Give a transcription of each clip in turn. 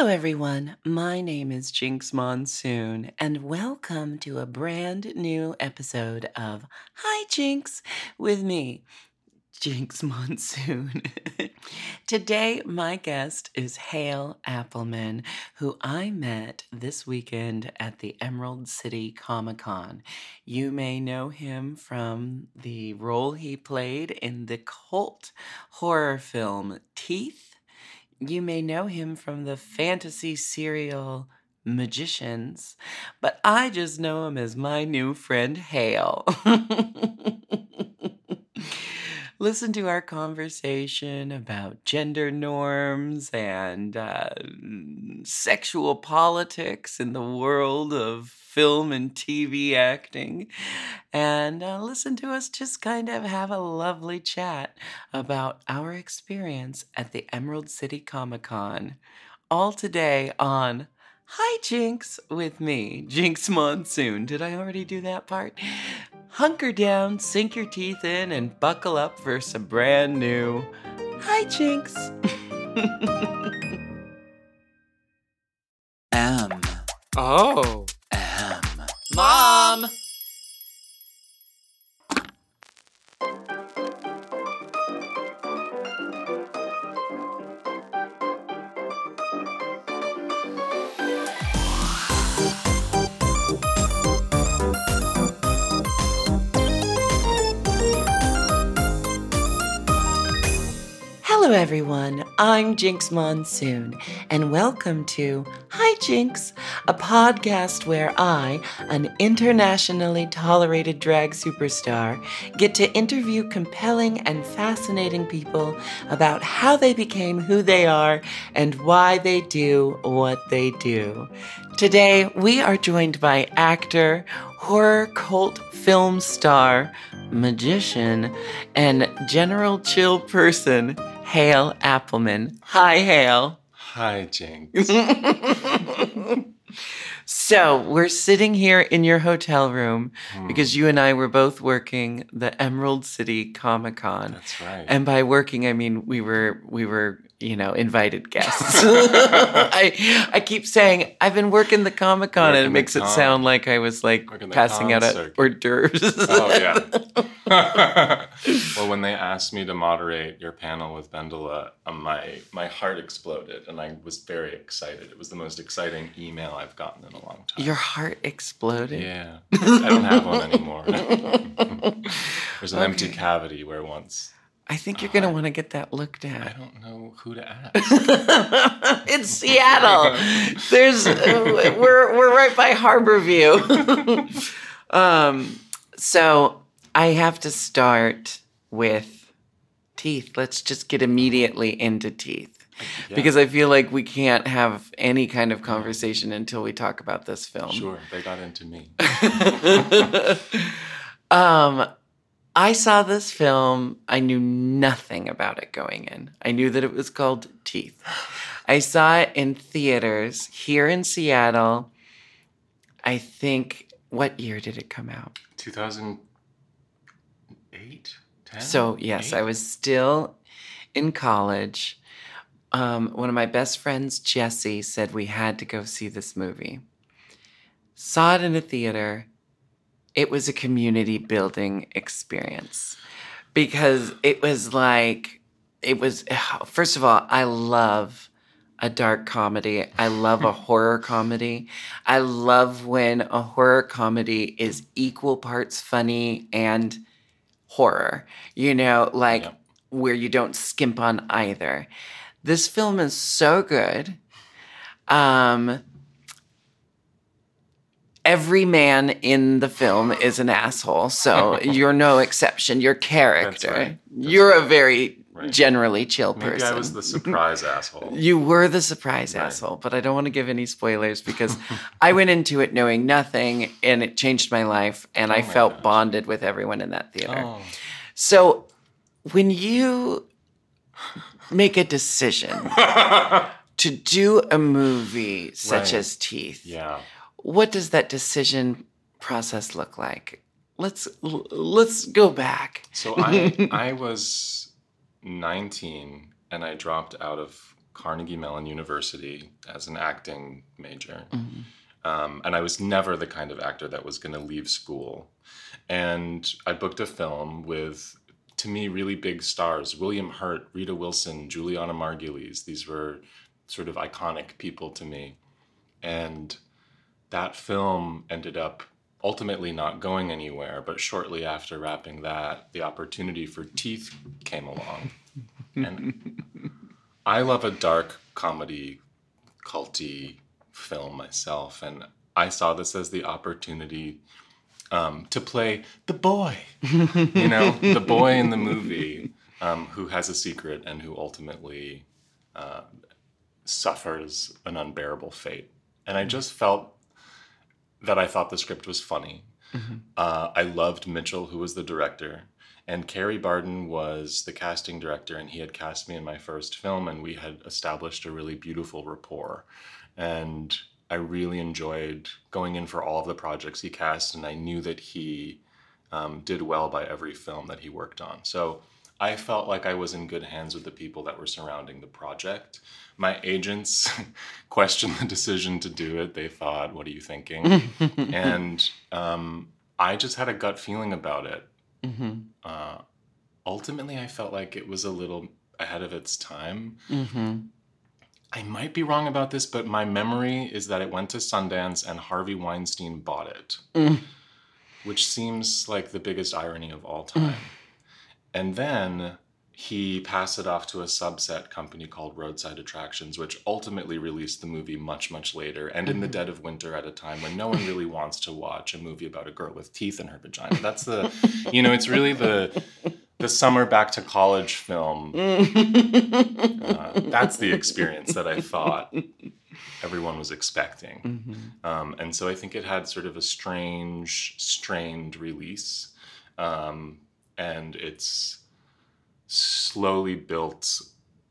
Hello, everyone. My name is Jinx Monsoon, and welcome to a brand new episode of Hi Jinx with me, Jinx Monsoon. Today, my guest is Hale Appleman, who I met this weekend at the Emerald City Comic Con. You may know him from the role he played in the cult horror film Teeth you may know him from the fantasy serial Magicians, but I just know him as my new friend Hale. Listen to our conversation about gender norms and uh, sexual politics in the world of film and TV acting. And uh, listen to us just kind of have a lovely chat about our experience at the Emerald City Comic Con. All today on Hi Jinx with me, Jinx Monsoon. Did I already do that part? Hunker down, sink your teeth in, and buckle up for some brand new Hi Jinx. M. Oh. M. Mom! Hello, everyone. I'm Jinx Monsoon, and welcome to Hi Jinx, a podcast where I, an internationally tolerated drag superstar, get to interview compelling and fascinating people about how they became who they are and why they do what they do. Today, we are joined by actor, horror cult film star, magician, and general chill person, Hale Appleman. Hi, Hale. Hi, Jinx. So we're sitting here in your hotel room Hmm, because you and I were both working the Emerald City Comic Con. That's right. And by working, I mean we were we were you know invited guests. I I keep saying I've been working the Comic Con, and it makes it con. sound like I was like Working passing out at hors d'oeuvres. oh, yeah. well, when they asked me to moderate your panel with BenDeLa, um, my, my heart exploded and I was very excited. It was the most exciting email I've gotten in a long time. Your heart exploded. Yeah. I don't have one anymore. There's an empty cavity where once. I think you're gonna want to get that looked at. I don't know who to ask. it's Seattle. There's uh, we're we're right by Harborview. um, so I have to start with teeth. Let's just get immediately into teeth. Yeah, Because I feel like we can't have any kind of conversation until we talk about this film. Sure, they got into me. um, I saw this film. I knew nothing about it going in. I knew that it was called Teeth. I saw it in theaters here in Seattle. I think, what year did it come out? 2008? 10? So, yes, I was still in college. Um, one of my best friends, Jesse, said we had to go see this movie. Saw it in a theater. It was a community building experience because it was like, it was, first of all, I love a dark comedy. I love a horror comedy. I love when a horror comedy is equal parts funny and horror, you know, like Yep. where you don't skimp on either. This film is so good. Um, every man in the film is an asshole, so you're no exception. Your character, right. That's you're a very Right. generally chill Maybe person. I was the surprise asshole. You were the surprise Right. asshole, but I don't want to give any spoilers because I went into it knowing nothing and it changed my life and Oh I felt gosh. bonded with everyone in that theater. Oh. So when you make a decision to do a movie such Right. as Teeth, yeah. What does that decision process look like? Let's let's go back. So I I was 19 and I dropped out of Carnegie Mellon University as an acting major. Mhm. Um, and I was never the kind of actor that was going to leave school. And I booked a film with, to me, really big stars William Hurt, Rita Wilson, Julianna Margulies. These were sort of iconic people to me. And that film ended up ultimately not going anywhere. But shortly after wrapping that, the opportunity for Teeth came along. and I love a dark comedy, culty film myself, and I saw this as the opportunity um, to play the boy, you know, the boy in the movie um, who has a secret and who ultimately uh, suffers an unbearable fate. And I just felt that I thought the script was funny. Uh, I loved Mitchell, who was the director. And Kerry Barden was the casting director, and he had cast me in my first film, and we had established a really beautiful rapport. And I really enjoyed going in for all of the projects he cast, and I knew that he um, did well by every film that he worked on. So I felt like I was in good hands with the people that were surrounding the project. My agents questioned the decision to do it. They thought, "What are you thinking?" and um, I just had a gut feeling about it. Mhm. Uh, ultimately, I felt like it was a little ahead of its time. Mhm. I might be wrong about this, but my memory is that it went to Sundance and Harvey Weinstein bought it, Mm. which seems like the biggest irony of all time. And then he passed it off to a subset company called Roadside Attractions, which ultimately released the movie much, much later and in the dead of winter at a time when no one really wants to watch a movie about a girl with teeth in her vagina. That's the, you know, it's really the the summer back to college film uh, that's the experience that I thought everyone was expecting. Mhm. Um, and so I think it had sort of a strange, strained release. Um, and it's slowly built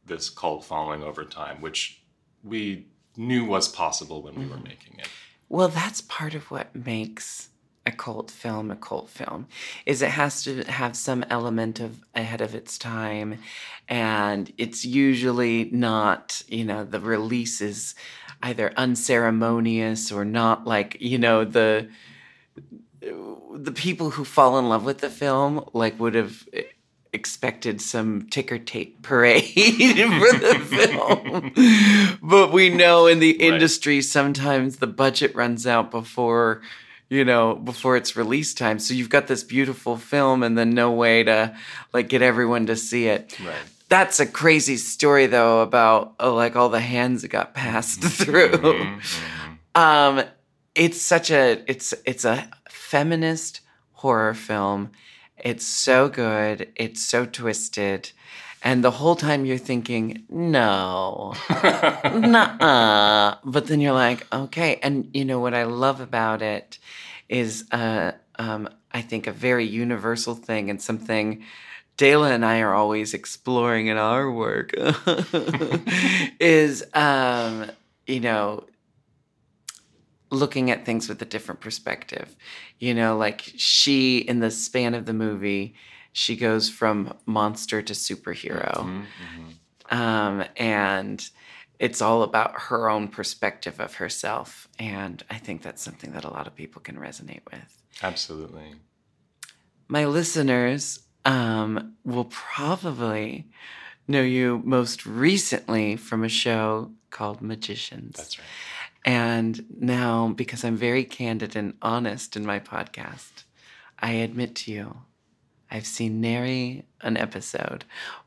this cult following over time, which we knew was possible when we were mm-hmm. making it. Well, that's part of what makes a cult film a cult film is it has to have some element of ahead of its time and it's usually not you know the release is either unceremonious or not like you know the the people who fall in love with the film like would have expected some ticker tape parade for the film but we know in the Right. industry sometimes the budget runs out before you know before its release time so you've got this beautiful film and then no way to like get everyone to see it Right. that's a crazy story though about uh, like all the hands that got passed through Mhm, mhm. um it's such a it's it's a feminist horror film. It's so good. It's so twisted. And the whole time you're thinking no nuh but then you're like okay. And you know what i love about it is uh um i think a very universal thing and something DeLa and I are always exploring in our work is um you know looking at things with a different perspective. You know, like she, in the span of the movie, she goes from monster to superhero. Mhm, mhm. Um, and it's all about her own perspective of herself. And I think that's something that a lot of people can resonate with. Absolutely. My listeners um, will probably know you most recently from a show called Magicians. That's right. And now, because I'm very candid and honest in my podcast, I admit to you, I've seen nary an episode.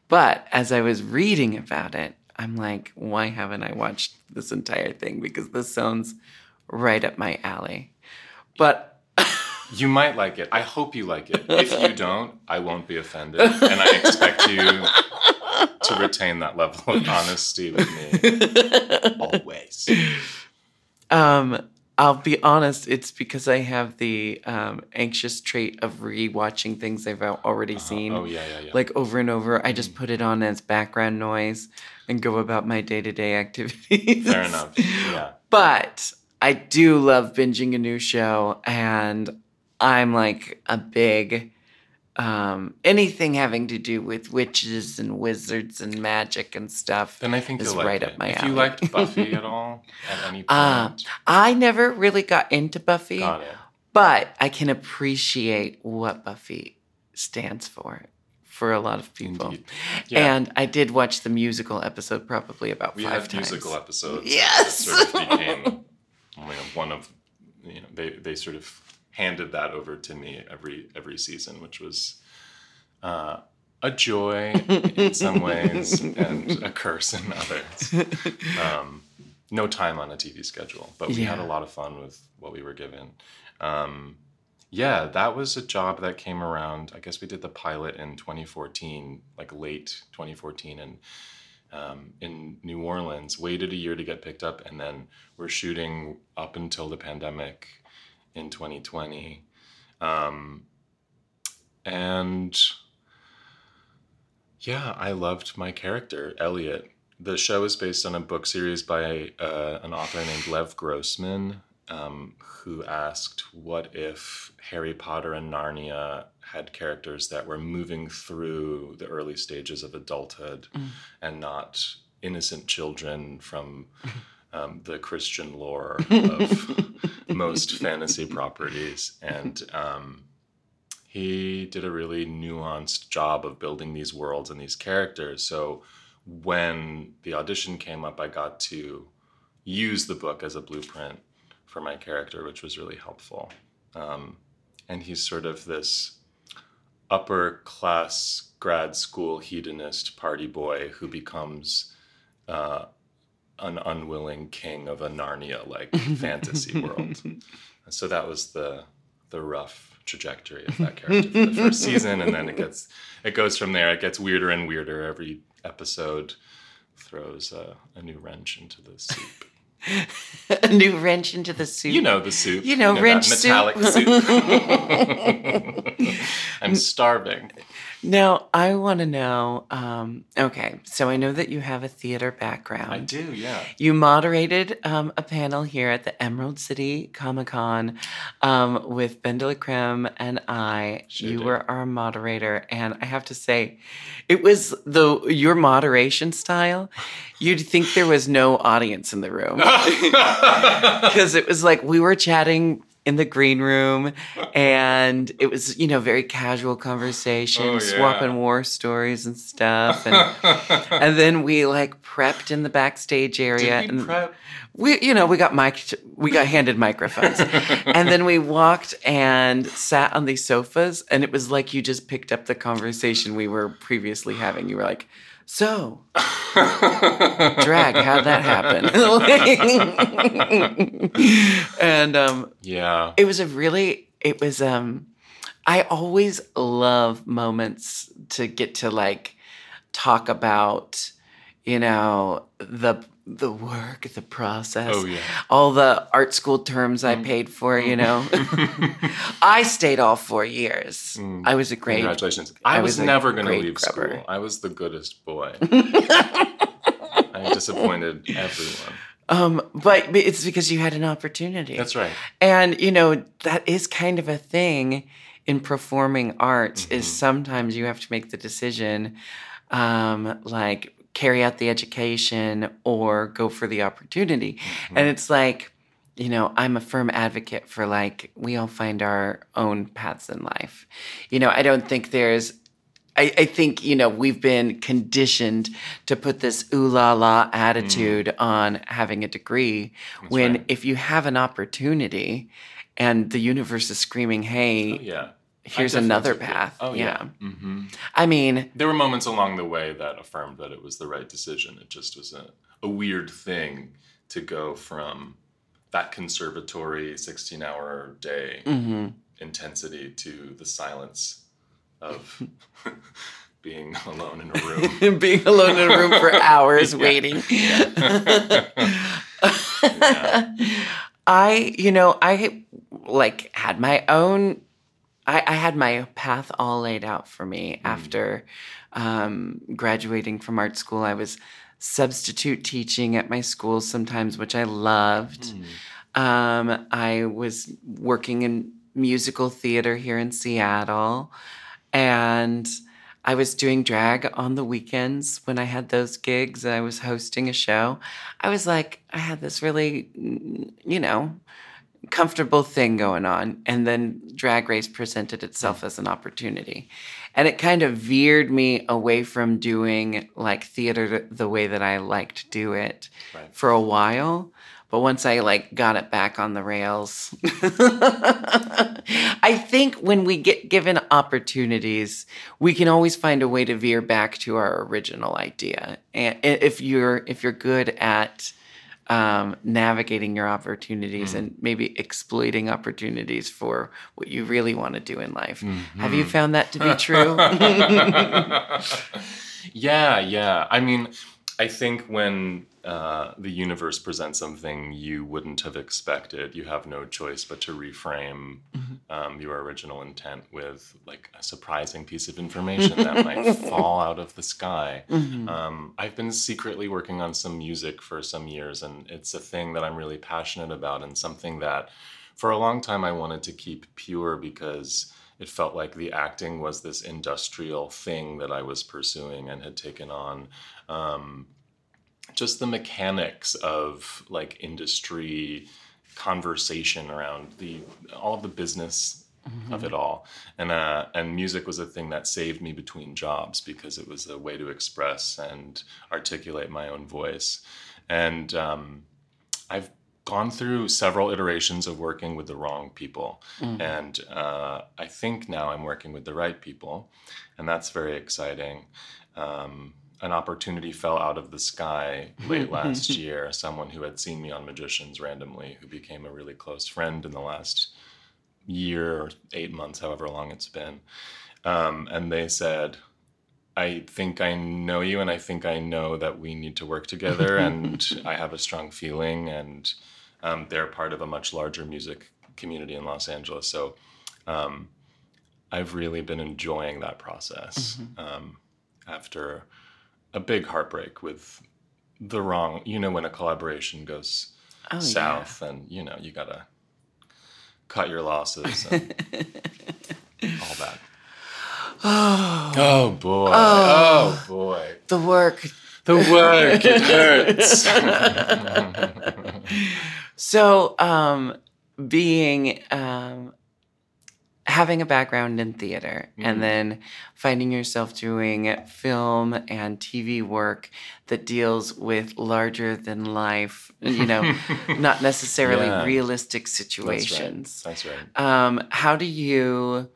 But as I was reading about it, I'm like, why haven't I watched this entire thing? Because this sounds right up my alley. But You might like it. I hope you like it. If you don't, I won't be offended. And I expect you to retain that level of honesty with me always. Um, I'll be honest, it's because I have the um, anxious trait of rewatching things I've al- already seen. Oh, yeah, yeah, yeah. like over and over. I just put it on as background noise and go about my day to day activities. Fair enough. Yeah. But I do love binging a new show, and I'm like a big um, anything having to do with witches and wizards and magic and stuff. Then I think is right up my If alley. you liked Buffy at all at any point, Uh, I never really got into Buffy, got but I can appreciate what Buffy stands for for a lot of people. Yeah. And I did watch the musical episode probably about we five times. musical episodes. Yes. sort of became you know, one of you know they they sort of handed that over to me every every season, which was uh, a joy in some ways and a curse in others. Um, no time on a TV schedule, but we had a lot of fun with what we were given. Um, yeah, that was a job that came around. I guess we did the pilot in 2014, like late 2014, and um, in New Orleans. Waited a year to get picked up, and then we're shooting up until the pandemic in 2020. Um, and yeah, I loved my character, Elliot. The show is based on a book series by uh, an author named Lev Grossman, um, who asked, What if Harry Potter and Narnia had characters that were moving through the early stages of adulthood and not innocent children from um, the Christian lore of most fantasy properties? And um, he did a really nuanced job of building these worlds and these characters. So when the audition came up, I got to use the book as a blueprint for my character, which was really helpful. Um, and he's sort of this upper class grad school hedonist party boy who becomes uh, an unwilling king of a Narnia like fantasy world. So that was the the rough trajectory of that character for the first season, and then it gets it goes from there. It gets weirder and weirder. Every episode throws a, a new wrench into the soup. a new wrench into the soup. You know the soup. You know, that wrench metallic soup. soup. I'm starving. Now, I want to know. Um, okay, so I know that you have a theater background. I do, yeah. You moderated um, a panel here at the Emerald City Comic Con um, with BenDeLaCreme and I. Sure you did. were our moderator, and I have to say, it was the your moderation style. You'd think there was no audience in the room because it was like we were chatting in the green room and it was you know very casual conversation Oh, yeah. swapping war stories and stuff and and then we like prepped in the backstage area and prep? we you know we got mic we got handed microphones and then we walked and sat on these sofas and it was like you just picked up the conversation we were previously having you were like so drag how'd that happen and um yeah. it was a really it was um i always love moments to get to like talk about you know the the work the process Oh, yeah. all the art school terms i paid for you know i stayed all four years Mm. i was a great Congratulations. I I, was, was never going to leave grubber. school. I was the goodest boy. I disappointed everyone. um but it's because you had an opportunity That's right. And you know that is kind of a thing in performing arts is Mhm. sometimes you have to make the decision um like carry out the education or go for the opportunity. Mm-hmm. And it's like you know, I'm a firm advocate for like we all find our own paths in life. You know, I don't think there's I, I think, you know, we've been conditioned to put this ooh la la attitude on having a degree when right. if you have an opportunity and the universe is screaming, hey, Oh, yeah. I here's another path. Oh, yeah. hmm I mean, There were moments along the way that affirmed that it was the right decision. It just was a, a weird thing to go from that conservatory 16 hour day mhm. intensity to the silence of being alone in a room. being alone in a room for hours Yeah. waiting. Yeah. I, you know, I like had my own. I, I had my path all laid out for me Mm. after um, graduating from art school. I was substitute teaching at my school sometimes, which I loved. Mm. Um, I was working in musical theater here in Seattle. and I was doing drag on the weekends when I had those gigs. I was hosting a show. I was like, I had this really, you know, comfortable thing going on. And then Drag Race presented itself as an opportunity. And it kind of veered me away from doing like theater the way that I liked to do it Right. for a while. But once I like got it back on the rails, I think when we get given opportunities, we can always find a way to veer back to our original idea. And if you're if you're good at um, navigating your opportunities and maybe exploiting opportunities for what you really want to do in life, have you found that to be true? yeah, yeah. I mean, I think when uh, the universe presents something you wouldn't have expected, you have no choice but to reframe um, your original intent with like a surprising piece of information that might fall out of the sky. Um, I've been secretly working on some music for some years, and it's a thing that I'm really passionate about, and something that for a long time I wanted to keep pure because it felt like the acting was this industrial thing that I was pursuing and had taken on. Um, just the mechanics of like industry conversation around the all of the business of it all. And uh, and music was a thing that saved me between jobs because it was a way to express and articulate my own voice. And um, I've gone through several iterations of working with the wrong people. And uh, I think now I'm working with the right people and that's very exciting. Um, an opportunity fell out of the sky late last year. Someone who had seen me on Magicians randomly, who became a really close friend in the last year or eight months, however long it's been. Um, and they said, I think I know you, and I think I know that we need to work together, and I have a strong feeling. And um, they're part of a much larger music community in Los Angeles. So um, I've really been enjoying that process um, after a big heartbreak with the wrong you know when a collaboration goes Oh, south and you know you gotta cut your losses and all that. Oh, oh. Boy oh, boy. The work. the work it hurts. So, um, being um, having a background in theater Mhm. and then finding yourself doing film and TV work that deals with larger than life, you know, not necessarily Yeah. realistic that's right situations. that's right Um, how do you,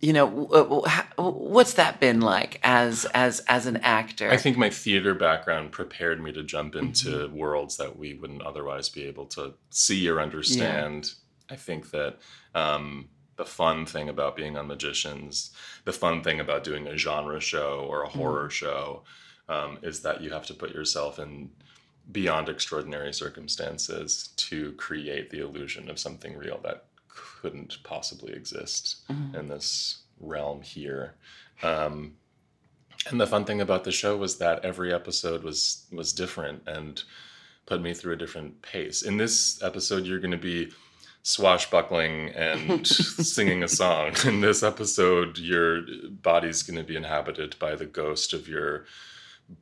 you know, w- w- how- what's that been like as as as an actor? I think my theater background prepared me to jump into worlds that we wouldn't otherwise be able to see or understand. I think that um, the fun thing about being on Magicians, the fun thing about doing a genre show or a horror show, um, is that you have to put yourself in beyond extraordinary circumstances to create the illusion of something real that couldn't possibly exist in this realm here. Um, and the fun thing about the show was that every episode was was different and put me through a different pace. In this episode, you're going to be swashbuckling and singing a song. In this episode, your body's going to be inhabited by the ghost of your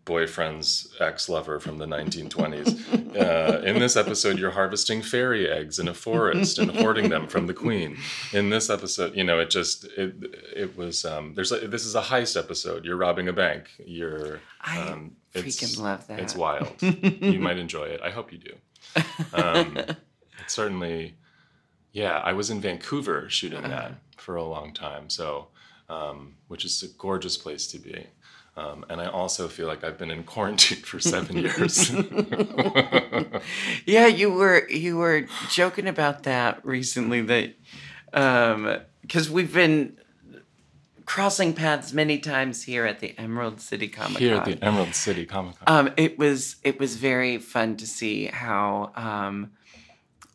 boyfriend's ex-lover from the 1920s. Uh, in this episode, you're harvesting fairy eggs in a forest and hoarding them from the queen. In this episode, you know, it just it it was um, there's a, this is a heist episode. You're robbing a bank. You're I um, it's- freaking love that. It's wild. you might enjoy it. I hope you do. Um, it's certainly, yeah. I was in Vancouver shooting that for a long time, so um, which is a gorgeous place to be. Um, and I also feel like I've been in quarantine for seven years. yeah, you were you were joking about that recently that um because we've been crossing paths many times here at the Emerald City Comic Con. Here at the Emerald City Comic Con. Um, it was it was very fun to see how um,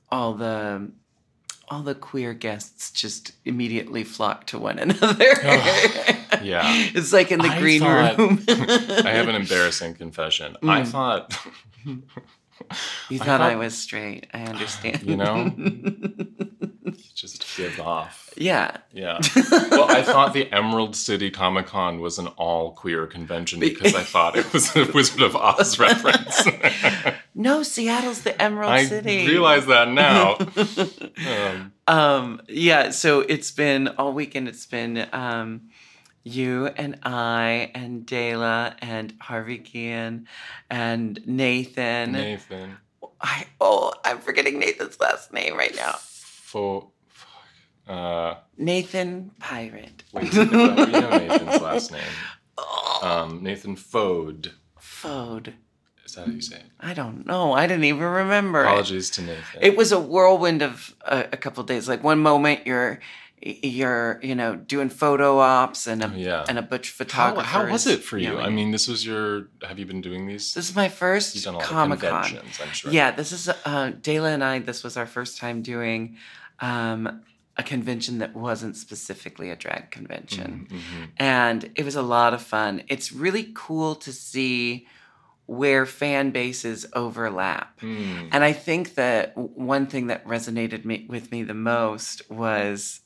all the all the queer guests just immediately flock to one another. yeah. it's like in the I green thought- room. I have an embarrassing confession. I Mm. thought, you I thought I was straight. I understand. you know, just give off. Yeah. Yeah. Well, I thought the Emerald City Comic Con was an all queer convention because I thought it was a Wizard of Oz reference. No, Seattle's the Emerald I City. I realize that now. Um, Um, yeah, so it's been all weekend. It's been um, you and I and DeLa and Harvey Kean and Nathan. Nathan. I oh, I'm forgetting Nathan's last name right now. Fo- fuck. Uh, Nathan Pirate. wait, we know Nathan's last name. Um, Nathan Fode. Fode. Is that how you say it? I don't know. I didn't even remember. it. Apologies to Nathan. It was a whirlwind of a, a couple days. Like one moment you're you're you know doing photo ops and a Oh, yeah. and a butch how, photographer. how was is it for you? yelling. I mean, this was your. Have you been doing these? this is my You've first done a lot Comic of Con. conventions, I'm sure. Yeah, this is uh, DeLa and I. This was our first time doing um, a convention that wasn't specifically a drag convention, Mhm, mhm. and it was a lot of fun. It's really cool to see where fan bases overlap. Mm. And I think that one thing that resonated me, with me the most was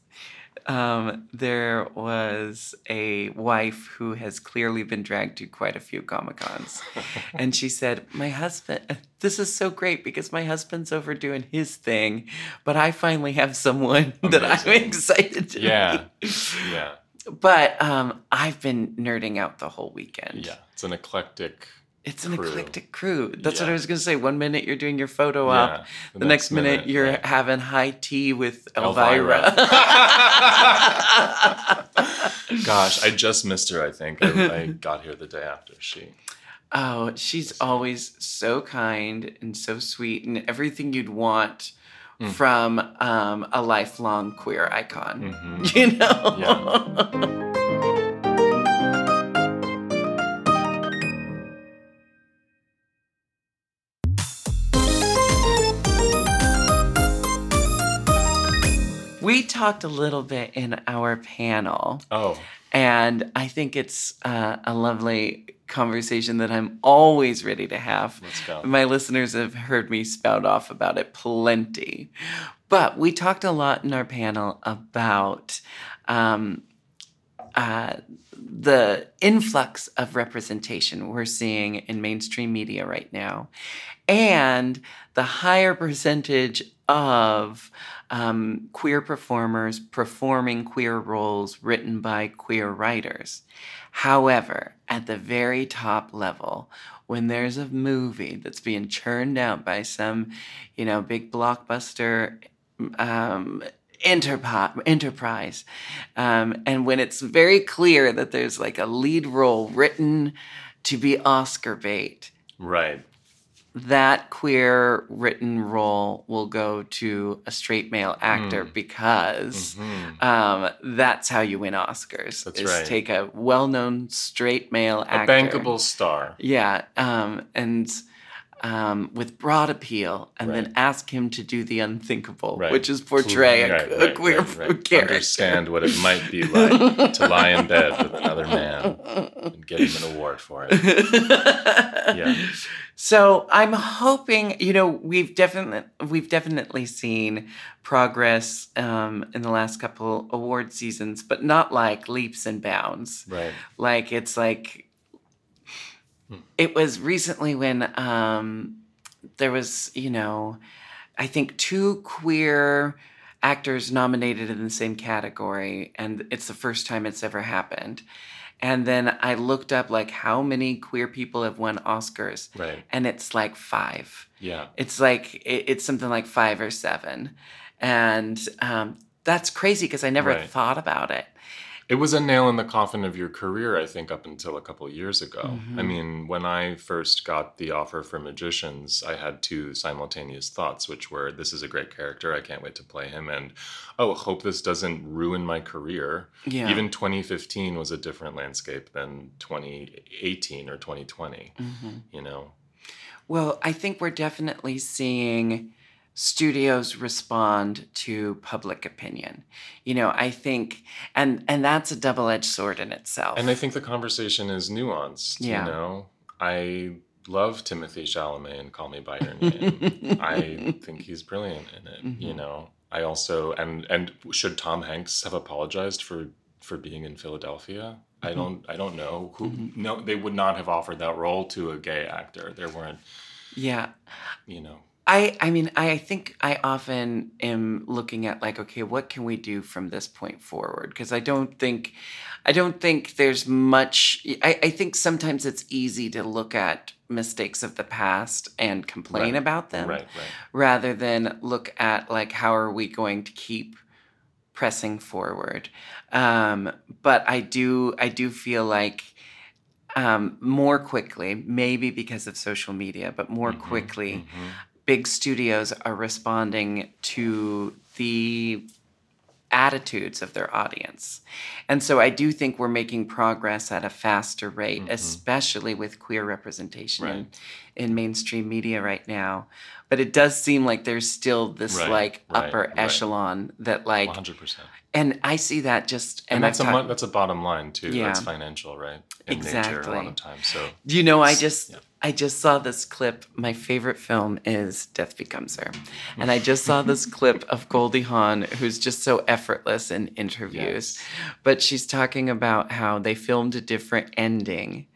um, there was a wife who has clearly been dragged to quite a few Comic Cons. and she said, My husband, this is so great because my husband's over doing his thing, but I finally have someone that I'm excited to Yeah. meet." yeah, But um, I've been nerding out the whole weekend. yeah. It's an eclectic. It's an crew. eclectic crew. That's what I was going to say. One minute you're doing your photo op, yeah. the, next, minute, you're right. having high tea with Elvira. Elvira. Gosh, I just missed her. I think I, I got here the day after she. oh, she's always so kind and so sweet and everything you'd want Mm. from um, a lifelong queer icon. Mhm. You know? Talked a little bit in our panel Oh, And I think it's uh, a lovely conversation that I'm always ready to have. let's go. My listeners have heard me spout off about it plenty. But we talked a lot in our panel about um, uh, the influx of representation we're seeing in mainstream media right now and the higher percentage of um, queer performers performing queer roles written by queer writers. However, at the very top level, when there's a movie that's being churned out by some, you know, big blockbuster um, enterprise, enterprise, um, and when it's very clear that there's like a lead role written to be Oscar bait, Right. That queer written role will go to a straight male actor Mm. because Mhm. um, that's how you win Oscars. That's is right. Take a well-known straight male actor, A bankable star. yeah, um, and um, with broad appeal, and then ask him to do the unthinkable, Right. which is portray a, Right, right, queer right, right. character. Understand what it might be like to lie in bed with another man and get him an award for it. Yeah. So I'm hoping, you know, we've definitely we've definitely seen progress um, in the last couple award seasons, but not like leaps and bounds. Right. Like it's like Hmm. it was recently when um, there was, you know, I think two queer actors nominated in the same category, and it's the first time it's ever happened. And then I looked up like how many queer people have won Oscars, Right. and it's like five. Yeah. It's like it, it's something like five or seven, and um, that's crazy because I never Right. thought about it. It was a nail in the coffin of your career, I think, up until a couple of years ago. I Mhm. mean, when I first got the offer for Magicians, I had two simultaneous thoughts, which were this is a great character, I can't wait to play him, and oh, hope this doesn't ruin my career. Yeah. Even 2015 was a different landscape than 2018 or 2020, Mhm. you know? Well, I think we're definitely seeing studios respond to public opinion. You know, I think and and that's a double-edged sword in itself. And I think the conversation is nuanced, Yeah. you know? I love Timothée Chalamet and Call Me By Your Name. I think he's brilliant in it. You Mhm. know, I also and and should Tom Hanks have apologized for for being in Philadelphia? I Mm-hmm. don't I don't know who no they would not have offered that role to a gay actor. There weren't Yeah. you know I I mean I think I often am looking at like okay what can we do from this point forward because I don't think I don't think there's much I, I think sometimes it's easy to look at mistakes of the past and complain Right. about them right right rather than look at like how are we going to keep pressing forward um, but i do i do feel like um, more quickly maybe because of social media but more Mhm, quickly mhm. Big studios are responding to the attitudes of their audience. And so I do think we're making progress at a faster rate, Mhm. especially with queer representation in, Right. in mainstream media right now. But it does seem like there's still this Right, like right, upper echelon that like 100%. and I see that just And, and, that's a I've talked- that's a bottom line too. Yeah. That's financial, right? In nature a lot Exactly. of times. So You know, I just yeah. I just saw this clip. My favorite film is Death Becomes Her. And I just saw this clip of Goldie Hawn, who's just so effortless in interviews. Yes. But she's talking about how they filmed a different ending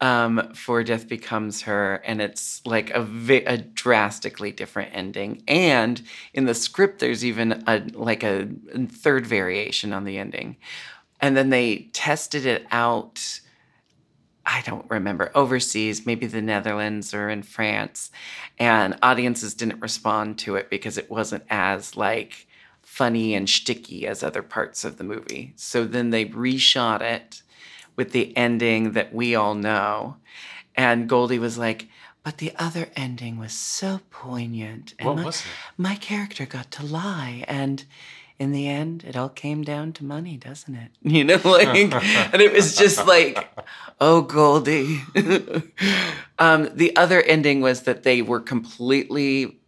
um, for Death Becomes Her, and it's like a, vi- a drastically different ending. And in the script, there's even a like a third variation on the ending. And then they tested it out. I don't remember overseas, maybe the Netherlands or in France, and audiences didn't respond to it because it wasn't as like funny and shticky as other parts of the movie. So then they reshot it with the ending that we all know, and Goldie was like, "But the other ending was so poignant, and what my, was it? my character got to lie and." In the end, it all came down to money, doesn't it? You know, like, and it was just like, Oh, Goldie. um, the other ending was that they were completely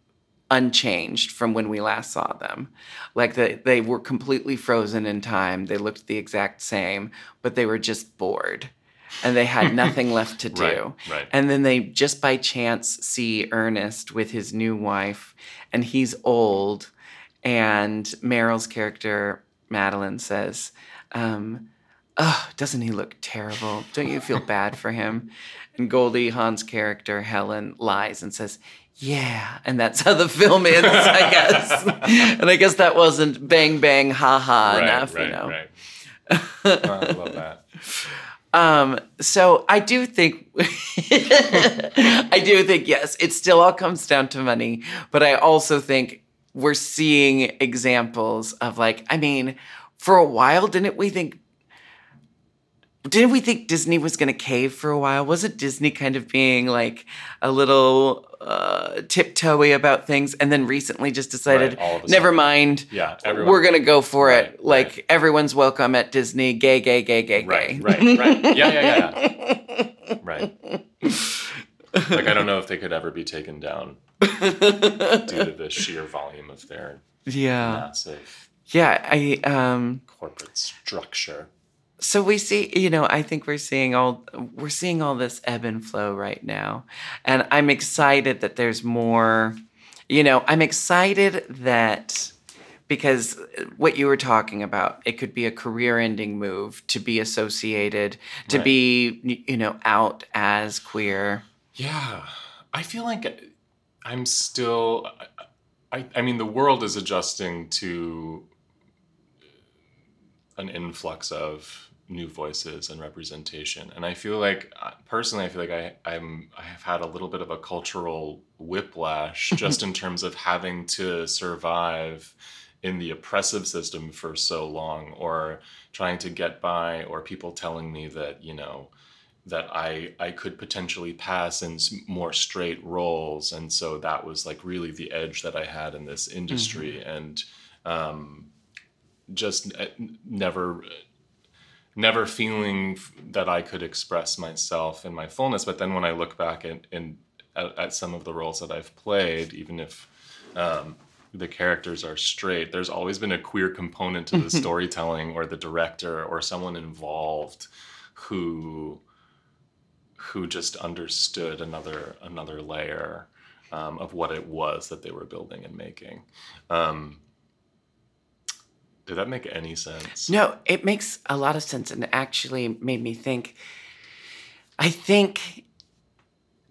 unchanged from when we last saw them. Like they, they were completely frozen in time. They looked the exact same, but they were just bored and they had nothing left to do. Right, right. And then they just by chance see Ernest with his new wife, and he's old. And Meryl's character, Madeline, says, um, Oh, doesn't he look terrible? Don't you feel bad for him? And Goldie Hawn's character, Helen, lies and says, Yeah. And that's how the film ends, I guess. and I guess that wasn't bang, bang, ha ha right, enough, right, you know. right. Oh, I love that. Um, so I do think, I do think, yes, it still all comes down to money. But I also think we're seeing examples of like, I mean, for a while, didn't we think, didn't we think Disney was going to cave for a while? Wasn't Disney kind of being like a little uh, tiptoey about things and then recently just decided, Right, all of a never sudden. mind, Yeah, everyone. we're going to go for Right, it. Like right. everyone's welcome at Disney, gay, gay, gay, gay, Right, gay. right, right. Yeah, yeah, yeah. Right. Like I don't know if they could ever be taken down due to the sheer volume of their Yeah. massive Yeah, I um corporate structure. so we see, you know, I think we're seeing all we're seeing all this ebb and flow right now. And I'm excited that there's more, you know, I'm excited that because what you were talking about, it could be a career-ending move to be associated, to Right. be, you know, out as queer. Yeah, I feel like I'm still. I, I mean, the world is adjusting to an influx of new voices and representation, and I feel like uh, personally, I feel like I I'm I have had a little bit of a cultural whiplash just in terms of having to survive in the oppressive system for so long, or trying to get by, or people telling me that you know that I I could potentially pass in more straight roles, and so that was like really the edge that I had in this industry, and um, just uh, never never feeling that I could express myself in my fullness. But then when I look back at in at, at some of the roles that I've played, even if um, the characters are straight, there's always been a queer component to the storytelling or the director or someone involved who who just understood another another layer um, of what it was that they were building and making. Um, Did that make any sense? No, it makes a lot of sense and it actually made me think. I think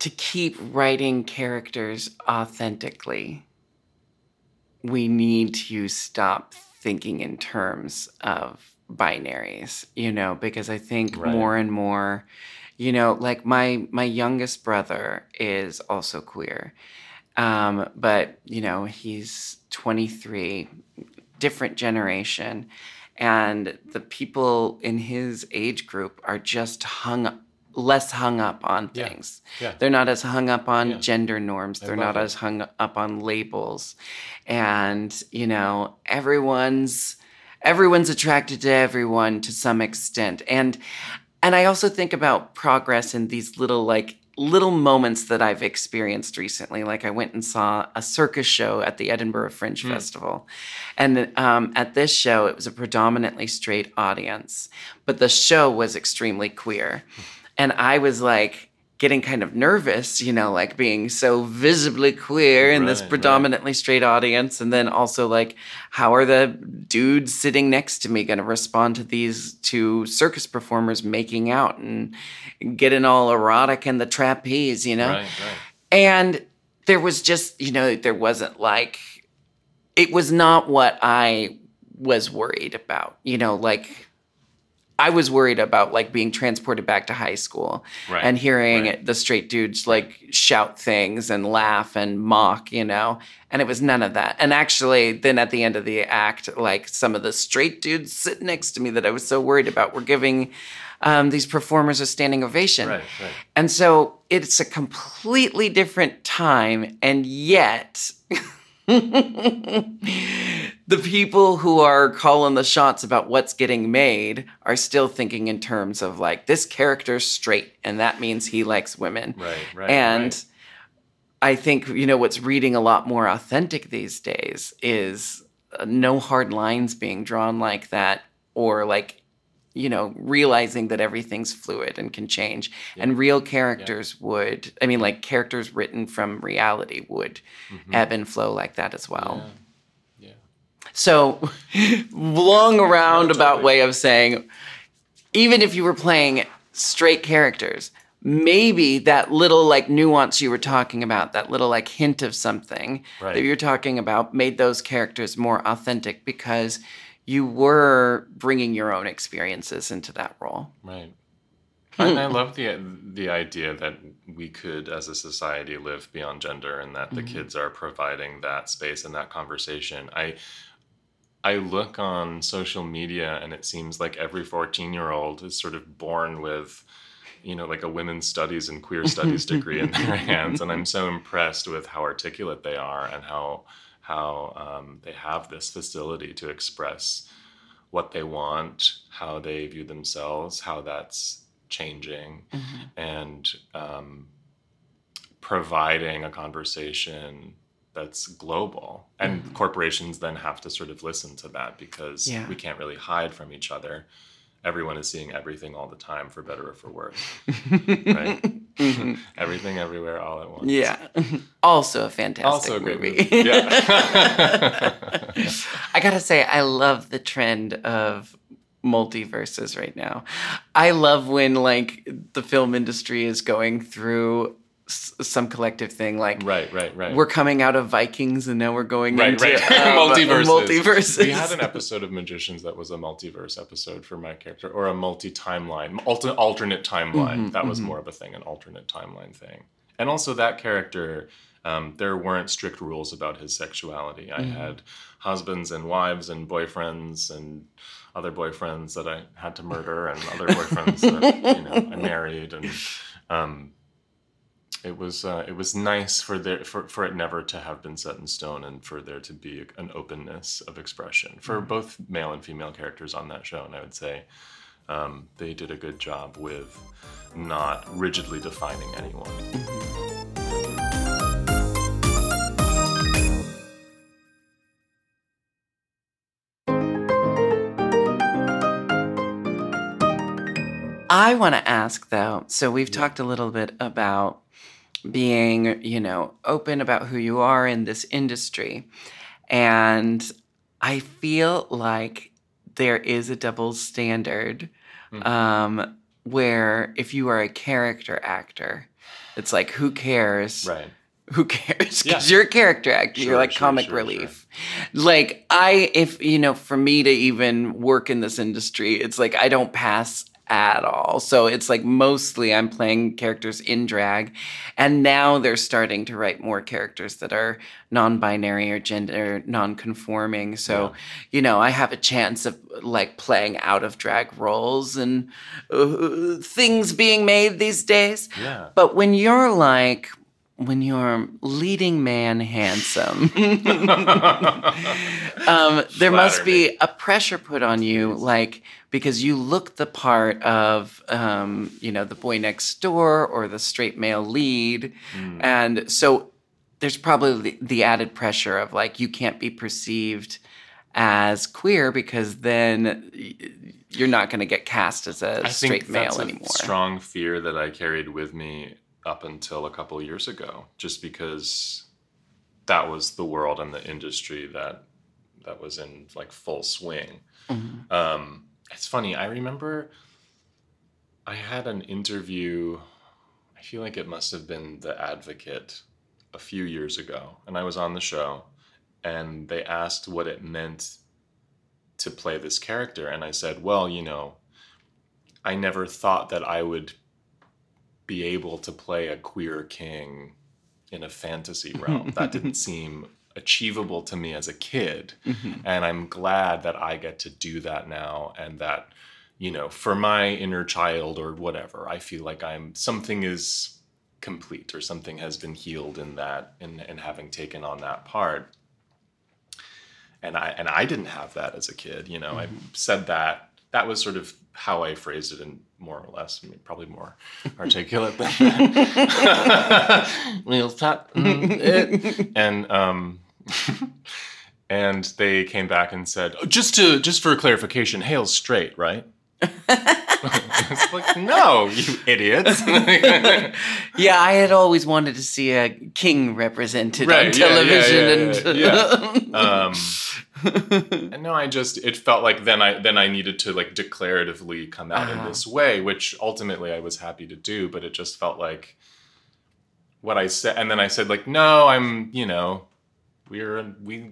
to keep writing characters authentically, we need to stop thinking in terms of binaries, you know, because I think Right. more and more, you know, like my my youngest brother is also queer. Um, but you know, he's 23, different generation, and the people in his age group are just hung less hung up on things. Yeah. They're not as hung up on Yeah. gender norms. They're not it. as hung up on labels. And, you know, everyone's everyone's attracted to everyone to some extent. And and I also think about progress in these little like little moments that I've experienced recently. Like I went and saw a circus show at the Edinburgh Fringe Hmm. Festival. And um, at this show, it was a predominantly straight audience, but the show was extremely queer. And I was like getting kind of nervous, you know, like being so visibly queer in this Right, right. predominantly straight audience. And then also like, how are the dudes sitting next to me going to respond to these two circus performers making out and getting all erotic in the trapeze, you know? Right, right. And there was just, you know, there wasn't like, it was not what I was worried about, you know, like, I was worried about like being transported back to high school Right, and hearing right. the straight dudes like shout things and laugh and mock, you know, and it was none of that. And actually, then at the end of the act, like some of the straight dudes sitting next to me that I was so worried about were giving um, these performers a standing ovation. Right, right. And so it's a completely different time, and yet the people who are calling the shots about what's getting made are still thinking in terms of like this character's straight, and that means he likes women. Right, right. and right. I think you know what's reading a lot more authentic these days is uh, no hard lines being drawn like that, or like you know realizing that everything's fluid and can change. And real characters would, I mean, like characters written from reality would ebb and flow like that as well. Mm-hmm. Yeah. So, long roundabout way of saying, even if you were playing straight characters, maybe that little like nuance you were talking about, that little like hint of something Right. that you're talking about, made those characters more authentic because you were bringing your own experiences into that role. Right. And I love the the idea that we could, as a society, live beyond gender, and that the mm-hmm. kids are providing that space and that conversation. I I look on social media, and it seems like every fourteen year old is sort of born with, you know, like a women's studies and queer studies degree in their hands, and I'm so impressed with how articulate they are and how how um, they have this facility to express what they want, how they view themselves, how that's changing, and um, providing a conversation that's global. And mm-hmm. corporations then have to sort of listen to that because Yeah. we can't really hide from each other. Everyone is seeing everything all the time, for better or for worse. right? Mm-hmm. everything, everywhere, all at once. Yeah. also a fantastic Also a great movie. movie. Yeah. I gotta say, I love the trend of multiverses right now. I love when like the film industry is going through s- some collective thing like right, right, right. we're coming out of Vikings and now we're going right, into right. um, multiverses. multiverses. We had an episode of Magicians that was a multiverse episode for my character, or a multi-timeline, alter- alternate timeline. Mhm, that was mhm. more of a thing, an alternate timeline thing. And also that character, um, there weren't strict rules about his sexuality. I Mhm. had husbands and wives and boyfriends and other boyfriends that I had to murder, and other boyfriends that you know I married, and um, it was uh, it was nice for there for, for it never to have been set in stone and for there to be an openness of expression for both male and female characters on that show and I would say um, they did a good job with not rigidly defining anyone. I want to ask though. So we've talked a little bit about being, you know, open about who you are in this industry. And I feel like there is a double standard Mhm. um, where if you are a character actor, it's like who cares? Right. Who cares? Because Yeah. you're a character actor. you're like sure, comic sure, relief. Like I, if you know, for me to even work in this industry, it's like I don't pass at all. So it's like mostly I'm playing characters in drag, and now they're starting to write more characters that are non-binary or gender non-conforming. So you know, I have a chance of like playing out of drag roles and uh, things being made these days. Yeah. But when you're like, when you're leading man handsome, um, there must be a pressure put on you, like because you look the part of, um, you know, the boy next door or the straight male lead, Mm. and so there's probably the, added pressure of like you can't be perceived as queer because then you're not going to get cast as a I straight think male a anymore. strong fear that I carried with me up until a couple years ago, just because that was the world and the industry that that was in like full swing. Mhm. Um, it's funny. I remember I had an interview. I feel like it must have been The Advocate a few years ago, and I was on the show, and they asked what it meant to play this character, and I said, "Well, you know, I never thought that I would be able to play a queer king in a fantasy realm. that didn't seem achievable to me as a kid." Mhm. and i'm glad that i get to do that now and that you know for my inner child or whatever i feel like i'm something is complete or something has been healed in that in, in having taken on that part and i and i didn't have that as a kid you know i said that that was sort of how i phrased it in more or less I mean, probably more articulate than that. We'll talk- mm, and um and they came back and said "Oh, just to just for clarification hale's straight right? It's like no you idiots. Yeah, I had always wanted to see a king represented on Right, yeah, yeah, television yeah, and um and no i just it felt like then i then i needed to like declaratively come out Uh-huh. in this way which ultimately i was happy to do but it just felt like what i said and then i said like no i'm you know we're we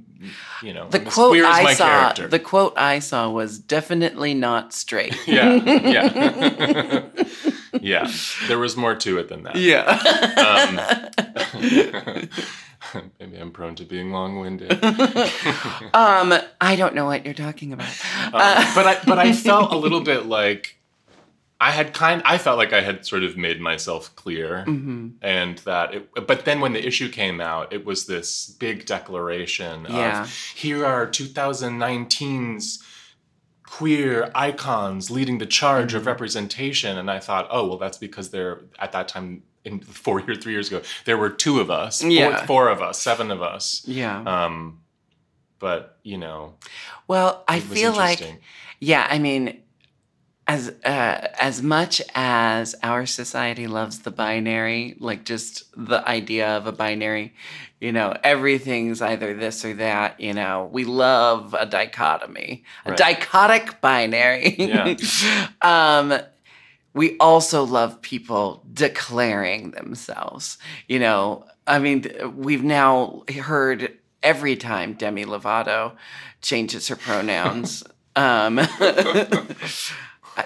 you know the quote I my saw, character. the quote I saw was definitely not straight. yeah yeah yeah there was more to it than that yeah. maybe i'm prone to being long-winded um, I don't know what you're talking about. Uh, but I but I felt a little bit like I had kind I felt like I had sort of made myself clear Mhm. and that it but then when the issue came out it was this big declaration Yeah. of here are 2019's queer icons leading the charge of representation and I thought oh well that's because they're at that time in 4 years 3 years ago there were two of us four, Yeah. four of us seven of us Yeah. um but you know well, I feel like. Yeah, I mean, as uh, as much as our society loves the binary, like just the idea of a binary, you know, everything's either this or that. You know, we love a dichotomy, a dichotic binary. Yeah. um, we also love people declaring themselves. You know, I mean, we've now heard every time Demi Lovato changes her pronouns. um,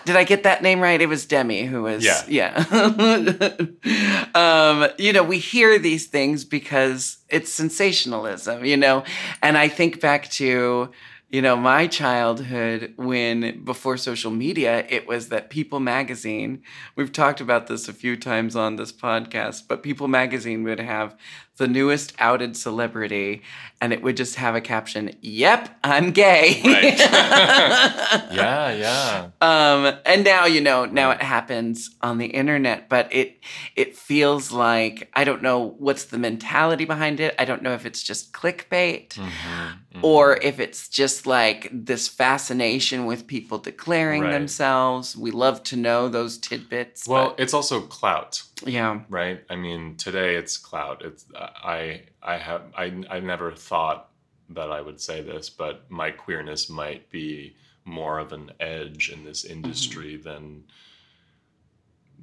did I get that name right? It was Demi who was. Yeah. Yeah. um, you know, we hear these things because it's sensationalism, you know? And I think back to you know, my childhood when before social media, it was that People magazine, we've talked about this a few times on this podcast, but People magazine would have the newest outed celebrity and it would just have a caption, Yep, I'm gay. Right. yeah, yeah. um, and now you know, now it happens on the internet, but it it feels like I don't know what's the mentality behind it. I don't know if it's just clickbait Mhm, mhm. Or mm-hmm. if it's just like this fascination with people declaring Right. themselves. We love to know those tidbits. well, it's also clout, yeah, right? I mean, today it's clout. It's uh, I I have I I never thought that I would say this, but my queerness might be more of an edge in this mm-hmm. industry than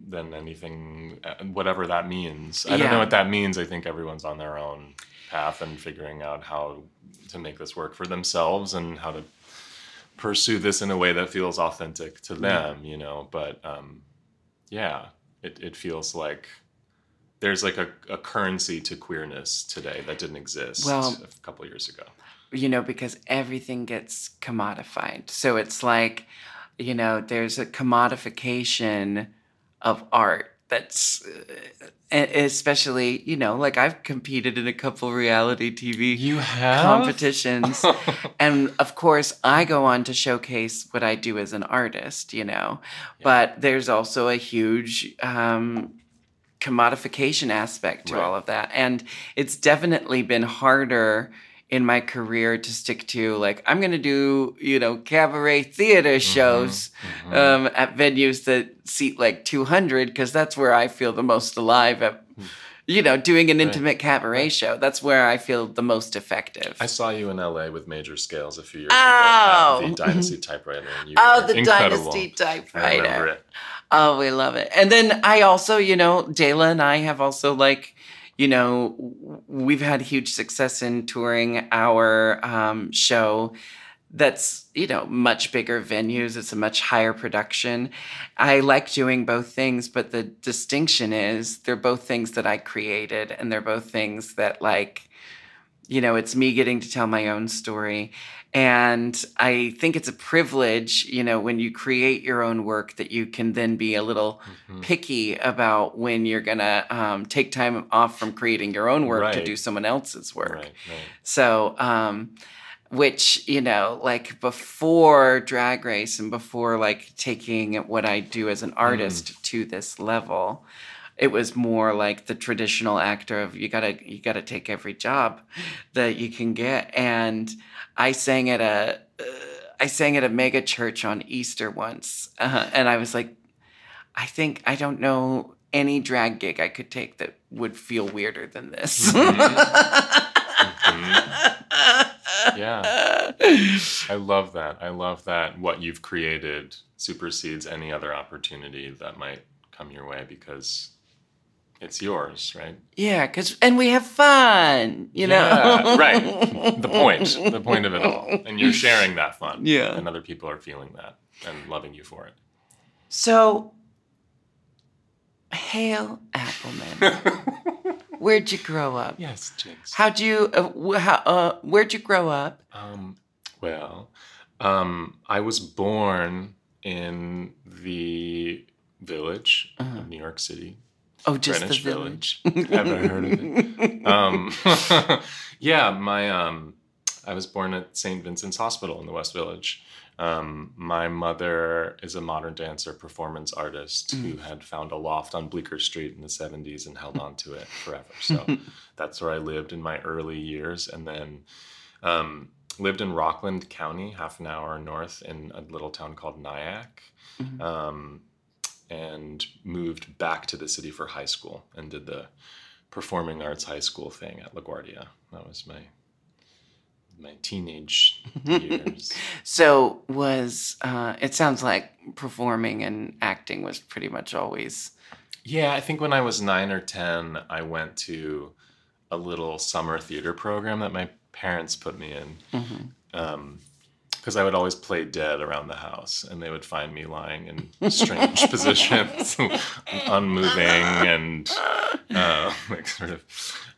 than anything uh, whatever that means. I don't know what that means. I think everyone's on their own path and figuring out how to make this work for themselves and how to pursue this in a way that feels authentic to them, you know. But um, yeah, it, it feels like there's like a, a currency to queerness today that didn't exist Well- a couple years ago. you know, because everything gets commodified. So it's like, you know, there's a commodification of art that's, uh, especially, you know, like I've competed in a couple reality TV You have competitions. and of course, I go on to showcase what I do as an artist, you know, but there's also a huge, um, commodification aspect to Right. all of that. And it's definitely been harder in my career to stick to like I'm going to do, you know, cabaret theater shows Mhm. um, at venues that seat like 200 because that's where I feel the most alive at you know, doing an Right. intimate cabaret show. That's where I feel the most effective. I saw you in LA with major scales a few years Oh. ago at the Dynasty typewriter. And you Oh, the incredible. Dynasty I remember typewriter. it. Oh, we love it. And then I also, you know, DeLa and I have also like, you know, we've had huge success in touring our um, show. That's you know much bigger venues. It's a much higher production. I like doing both things, but the distinction is they're both things that I created, and they're both things that like, you know, it's me getting to tell my own story. And I think it's a privilege, you know, when you create your own work that you can then be a little Mhm. picky about when you're gonna um, take time off from creating your own work to do someone else's work. Right, right. So, um, which, you know, like before Drag Race and before like taking what I do as an artist to this level, it was more like the traditional actor of you gotta you gotta take every job that you can get. And I sang at a uh, I sang at a mega church on Easter once, uh, and I was like, I think I don't know any drag gig I could take that would feel weirder than this. Yeah. I love that. I love that what you've created supersedes any other opportunity that might come your way because it's yours, right? Yeah, cause and we have fun, you know. Yeah, right. The point, the point of it all, and you're sharing that fun. Yeah. and other people are feeling that and loving you for it. So, Hale Appleman, where'd you grow up? yes, Jinkx. How'd you? Uh, how, uh, where'd you grow up? Um, well, um, I was born in the village Uh-huh. of New York City, Oh, just Greenwich the village. Ever heard of it? Um, yeah, my um, I was born at St. Vincent's Hospital in the West Village. Um, my mother is a modern dancer, performance artist who had found a loft on Bleecker Street in the 70s and held on to it forever. So that's where I lived in my early years. And then um, lived in Rockland County, half an hour north in a little town called Nyack. Mhm. Um, and moved back to the city for high school and did the performing arts high school thing at LaGuardia. That was my my teenage years. So was uh, it sounds like performing and acting was pretty much always. Yeah, I think when I was nine or 10, I went to a little summer theater program that my parents put me in. Mhm. Because I would always play dead around the house, and they would find me lying in strange positions, unmoving, and uh, like sort of,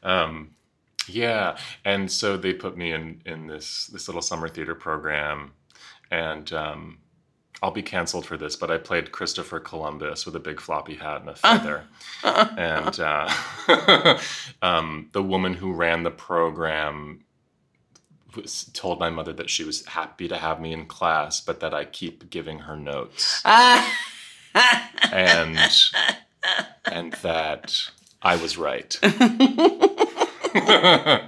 um, yeah. And so they put me in in this this little summer theater program, and um, I'll be canceled for this, but I played Christopher Columbus with a big floppy hat and a feather. and uh, um, the woman who ran the program was, told my mother that she was happy to have me in class, but that I keep giving her notes, and and that I was right.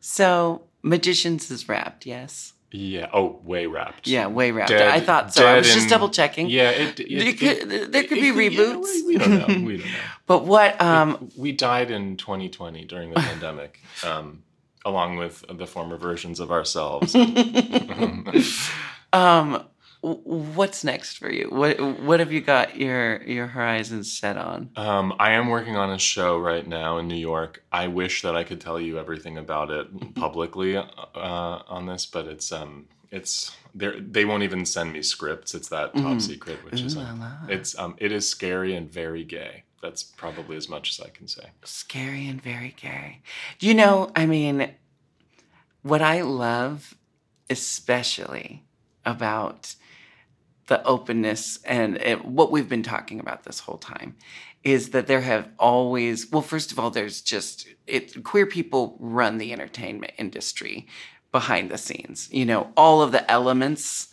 so magicians is wrapped, yes. yeah. Oh, way wrapped. Yeah, way wrapped. Dead- I thought so. I was just double checking. Yeah. It, it, There could- it- there could be reboots. we, we don't know. We don't know. But what? Um, we died in 2020 during the pandemic. Um, along with the former versions of ourselves. Um, what's next for you? What what have you got your your horizons set on? Um, I am working on a show right now in New York. I wish that I could tell you everything about it publicly uh, on this, but it's um, it's they they won't even send me scripts. It's that top Mhm. secret, which is Ooh um, la la. it's um, it is scary and very gay. That's probably as much as I can say. Scary and very gay. You know, I mean, what I love especially about the openness and it, what we've been talking about this whole time is that there have always well first of all there's just it queer people run the entertainment industry behind the scenes you know all of the elements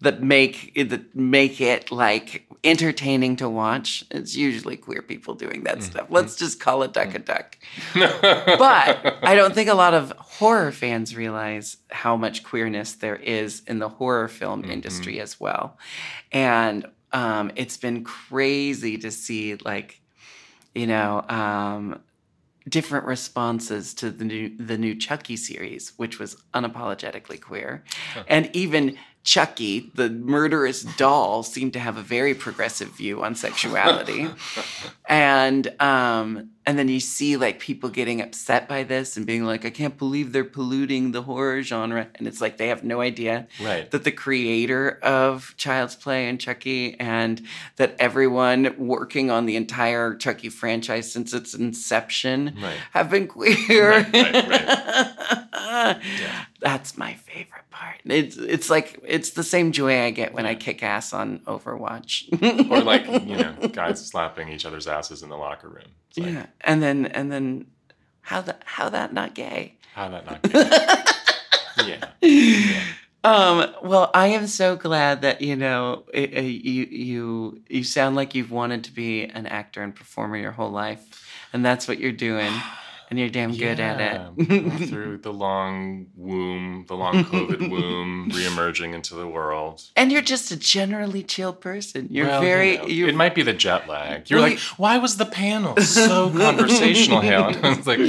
that make it that make it like entertaining to watch it's usually queer people doing that stuff let's just call it duck a duck but I don't think a lot of horror fans realize how much queerness there is in the horror film Mhm. industry as well. And um, it's been crazy to see, like, you know, um, different responses to the new the new Chucky series, which was unapologetically queer, Huh. and even Chucky, the murderous doll, seemed to have a very progressive view on sexuality. And um and then you see like people getting upset by this and being like i can't believe they're polluting the horror genre and it's like they have no idea right. that the creator of child's play and chucky and that everyone working on the entire chucky franchise since its inception Right. have been queer Right, right, Yeah. that's my favorite part it's it's like it's the same joy i get when i kick ass on overwatch Or like you know, guys slapping each other's asses in the locker room. Like, yeah, and then and then how that how that not gay? How that not? Gay? yeah. Um, well, I am so glad that you know it, uh, you you you sound like you've wanted to be an actor and performer your whole life, and that's what you're doing, and you're damn good at it. through the long womb, the long COVID womb, reemerging into the world. and you're just a generally chill person. You're Well, you very know, you it might be the jet lag. You're Well, like, why was the panel so conversational? And I was like,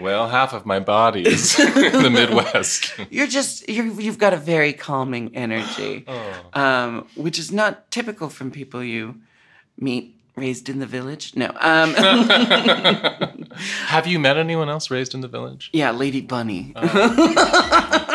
well, half of my body is in the Midwest. you're just you you've got a very calming energy. oh. um, which is not typical from people you meet raised in the village. No. Um, Have you met anyone else raised in the village? yeah, Lady Bunny. Oh.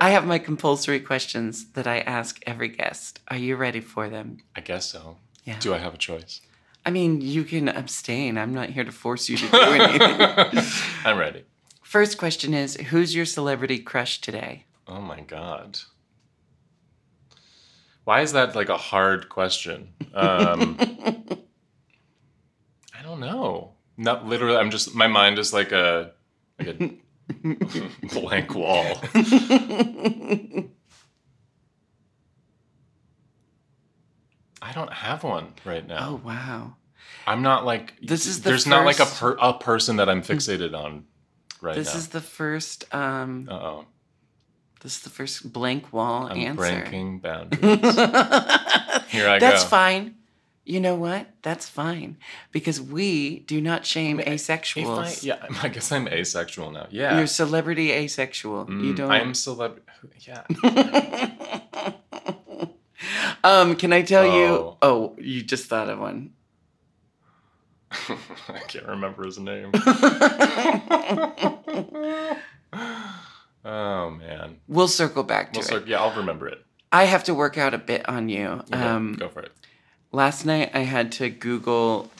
I have my compulsory questions that I ask every guest. Are you ready for them? I guess so. Yeah. Do I have a choice? I mean, you can abstain. I'm not here to force you to do anything. I'm ready. First question is Who's your celebrity crush today? Oh my god. Why is that like a hard question? Um, I don't know. Not literally. I'm just my mind is like a like a blank wall. I don't have one right now. oh, wow. I'm not like This is the there's not like a per, a person that I'm fixated on right This now. is the first um Uh oh. this is the first blank wall I'm answer. breaking boundaries. Here I That's go. That's fine. You know what? That's fine because we do not shame I, asexuals. yeah, I guess I'm asexual now. Yeah. You're celebrity asexual. you Mm, don't. I'm celeb. Yeah. um, can I tell Oh. you? Oh, you just thought of one. I can't remember his name. oh man. we'll circle back to Well, it. yeah, I'll remember it. I have to work out a bit on you. Okay, Um, go for it. last night I had to Google.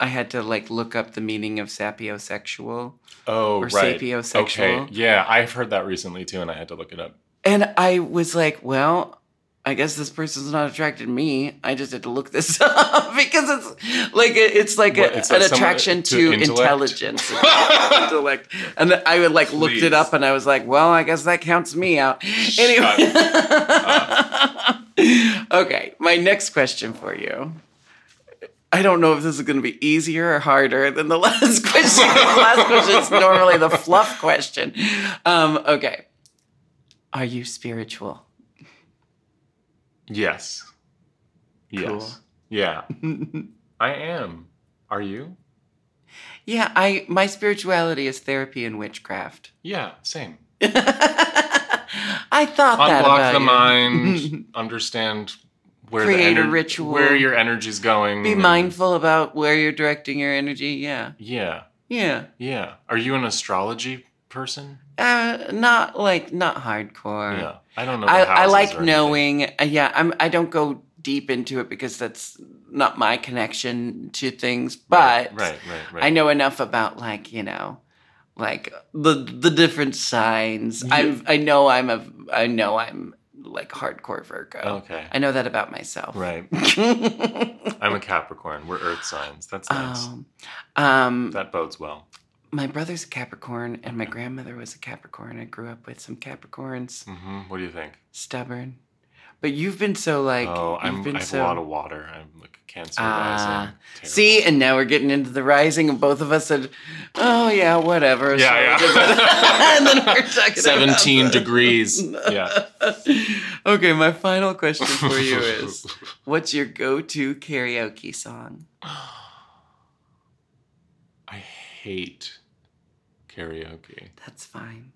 I had to like look up the meaning of sapiosexual. Oh, or right. sapiosexual. Okay. Yeah, I've heard that recently too, and I had to look it up. And I was like, well, I guess this person's not attracted to me. I just had to look this up because it's like it's like What, a, it's an like someone- attraction to intelligence. intellect. And I would like looked it up and I was like, well, I guess that counts me out. Anyway. okay, my next question for you. I don't know if this is going to be easier or harder than the last question. the last question is normally the fluff question. Um, okay. Are you spiritual? Yes. Yes. Cool. Yeah. I am. Are you? Yeah, I my spirituality is therapy and witchcraft. Yeah, same. I thought that Unblock about the you. mind, understand where Create the a ritual. where your energy's going. Be and- mindful about where you're directing your energy. Yeah, Yeah. yeah. Yeah. Are you an astrology person? Uh, not like not hardcore. Yeah. I don't know. I, I like knowing. Uh, yeah, I'm. I don't go deep into it because that's not my connection to things. But Right, right, right. right. I know enough about like you know, like the the different signs. I'm. I know I'm a. I know I'm like hardcore Virgo. Okay. I know that about myself. Right. I'm a Capricorn. We're Earth signs. That's nice. um, um, that bodes well. My brother's a Capricorn and my grandmother was a Capricorn. I grew up with some Capricorns. hmm What do you think? Stubborn. But you've been so like oh, I'm. been I have so a lot of water. I'm like a Cancer Ah, rising. Terrible. See, and now we're getting into the rising, and both of us said, "Oh yeah, whatever." Yeah, So- yeah. and then we're talking 17 the- degrees. Yeah. okay, my final question for you is: What's your go-to karaoke song? I hate karaoke. That's fine.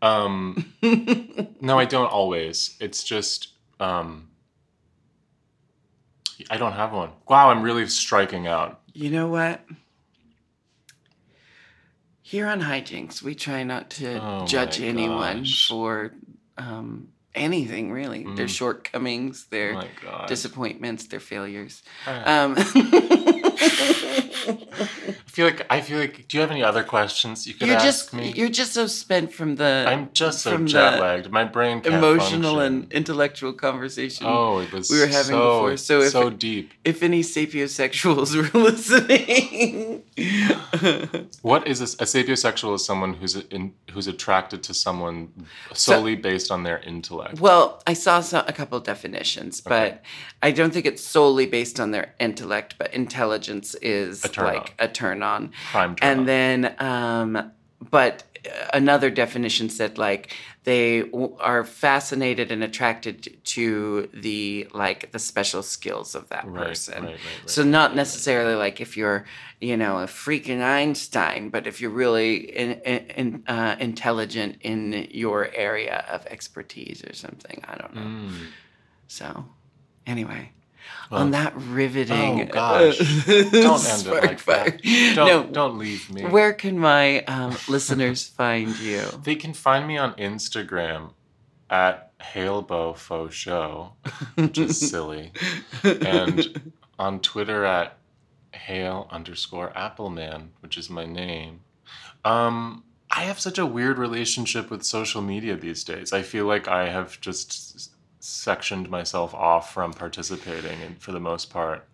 Um, no, I don't always. It's just um, I don't have one. Wow, I'm really striking out. You know what? Here on Hijinks, we try not to Oh judge anyone gosh. for um, anything, really. Their Mm. shortcomings, Oh their my disappointments, their failures. Um, I feel like I feel like. Do you have any other questions you could you're ask just me? you're just so spent from the I'm just so jet lagged. My brain can't emotional function. and intellectual conversation. oh, it was we were having so, before. So if so deep. If any sapiosexuals were listening, What is this? A sapiosexual is someone who's in, who's attracted to someone solely based on their intellect. well, I saw so, a couple definitions, but I don't think it's solely based on their intellect, but intelligence is A like on. a turn on. Prime turn and on. then um but another definition said like they w- are fascinated and attracted to the like the special skills of that Right, person. right, right, so not necessarily like if you're you know a freaking einstein but if you're really in, in, uh, intelligent in your area of expertise or something i don't know. Mm. so anyway Well, on that riveting oh, gosh. Don't end it like that. Don't, no, don't leave me. where can my um, listeners find you? They can find me on Instagram at Halebo Faux Show, which is silly, and on Twitter at Hale underscore Appleman, which is my name. Um, I have such a weird relationship with social media these days. I feel like I have just sectioned myself off from participating, and for the most part,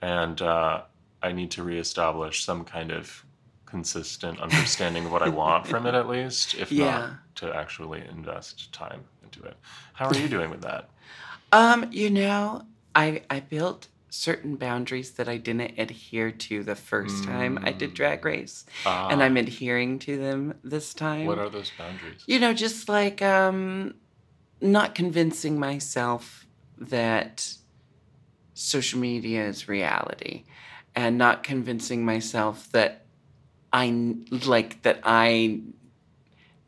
and uh, I need to reestablish some kind of consistent understanding of what I want from it, at least, if Yeah. not to actually invest time into it. How are you doing with that? Um, you know, I I built certain boundaries that I didn't adhere to the first time I did Drag Race, and Ah, I'm adhering to them this time. What are those boundaries? you know, just like um, not convincing myself that social media is reality, and not convincing myself that I like that I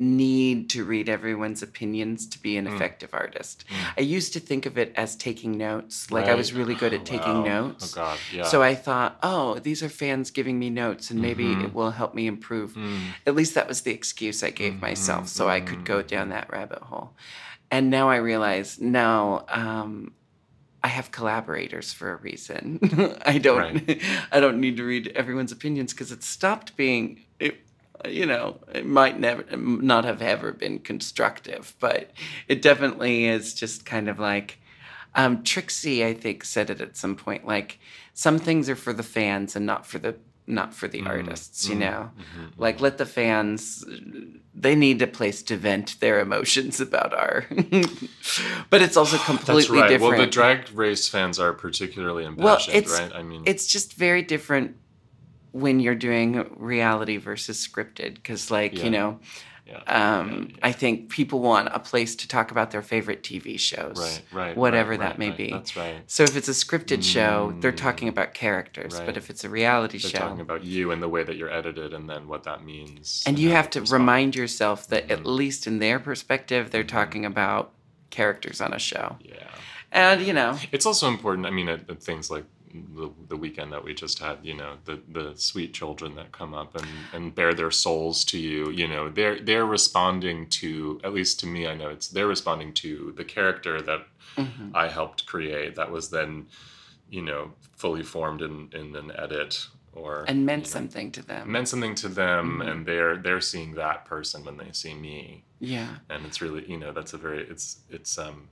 need to read everyone's opinions to be an Mm. effective artist. Mm. I used to think of it as taking notes. Like I was really good at taking wow. notes. Oh God, yeah. So I thought, oh, these are fans giving me notes, and maybe Mhm. it will help me improve. Mm. At least that was the excuse I gave myself, Mhm, so I could go mhm. down that rabbit hole. And now I realize, no, um, I have collaborators for a reason. I don't, I don't need to read everyone's opinions because it stopped being. It, you know, it might never not have ever been constructive, but it definitely is just kind of like um, Trixie. I think said it at some point. Like some things are for the fans and not for the not for the Mm, artists. You mm, know, mhm, like let the fans. They need a place to vent their emotions about our. but it's also completely That's right. different. Well, the drag race fans are particularly Well, impassioned, it's- right? I mean, it's just very different when you're doing reality versus scripted because like Yeah. you know yeah. Um, yeah, I think people want a place to talk about their favorite TV shows, Right, right. whatever right, that may right. be. That's right. So if it's a scripted show, they're talking Mm, about characters. But if it's a reality show. They're show, talking about you and the way that you're edited and then what that means. and you have to respond. remind yourself that at Mhm. least in their perspective, they're Mhm. talking about characters on a show. Yeah. And you know, It's also important. I mean, at, at things like the, the weekend that we just had, you know, the, the sweet children that come up and, and bare their souls to you, you know, they're they're responding to at least to me, I know it's they're responding to the character that mhm. I helped create that was then, you know, fully formed in, in an edit or and meant you know, something to them. meant something to them Mhm. and they're they're seeing that person when they see me yeah. and it's really you know that's a very it's it's um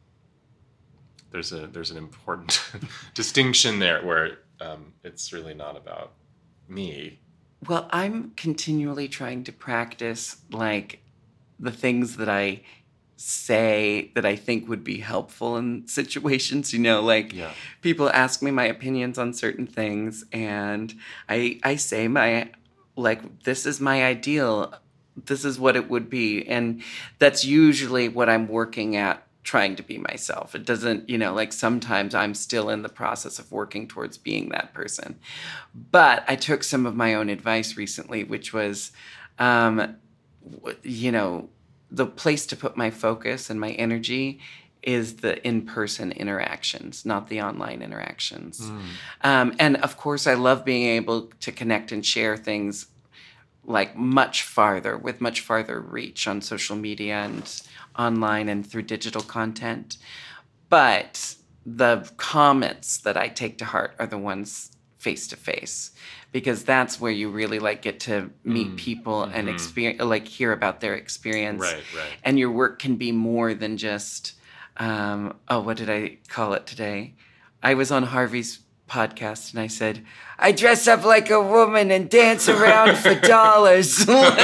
there's a there's an important distinction there where um, it's really not about me Well, I'm continually trying to practice like the things that I say that I think would be helpful in situations, you know, like yeah people ask me my opinions on certain things and I I say my like this is my ideal. This is what it would be and that's usually what I'm working at trying to be myself. It doesn't, you know, like sometimes I'm still in the process of working towards being that person. But I took some of my own advice recently, which was, um, you know, the place to put my focus and my energy is the in person interactions, not the online interactions. Mm. Um, and of course, I love being able to connect and share things like much farther with much farther reach on social media and online and through digital content. But the comments that I take to heart are the ones face to face because that's where you really like get to meet Mm, people and mhm. experience like hear about their experience right right and your work can be more than just um, oh what did i call it today i was on harvey's podcast and i said i dress up like a woman and dance around for dollars right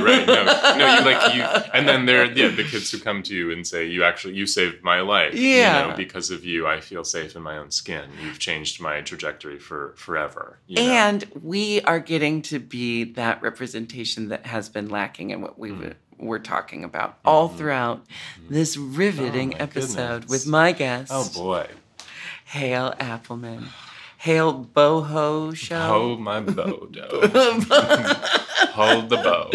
right no no you like you and then there yeah the kids who come to you and say you actually you saved my life you Yeah. know, because of you i feel safe in my own skin you've changed my trajectory for forever you know? and we are getting to be that representation that has been lacking in what we Mm. w- were talking about all throughout this riveting Mm-hmm. Oh, episode goodness. with my guest oh boy hale appleman Hail boho show Hold my bow, dough. Hold the bow.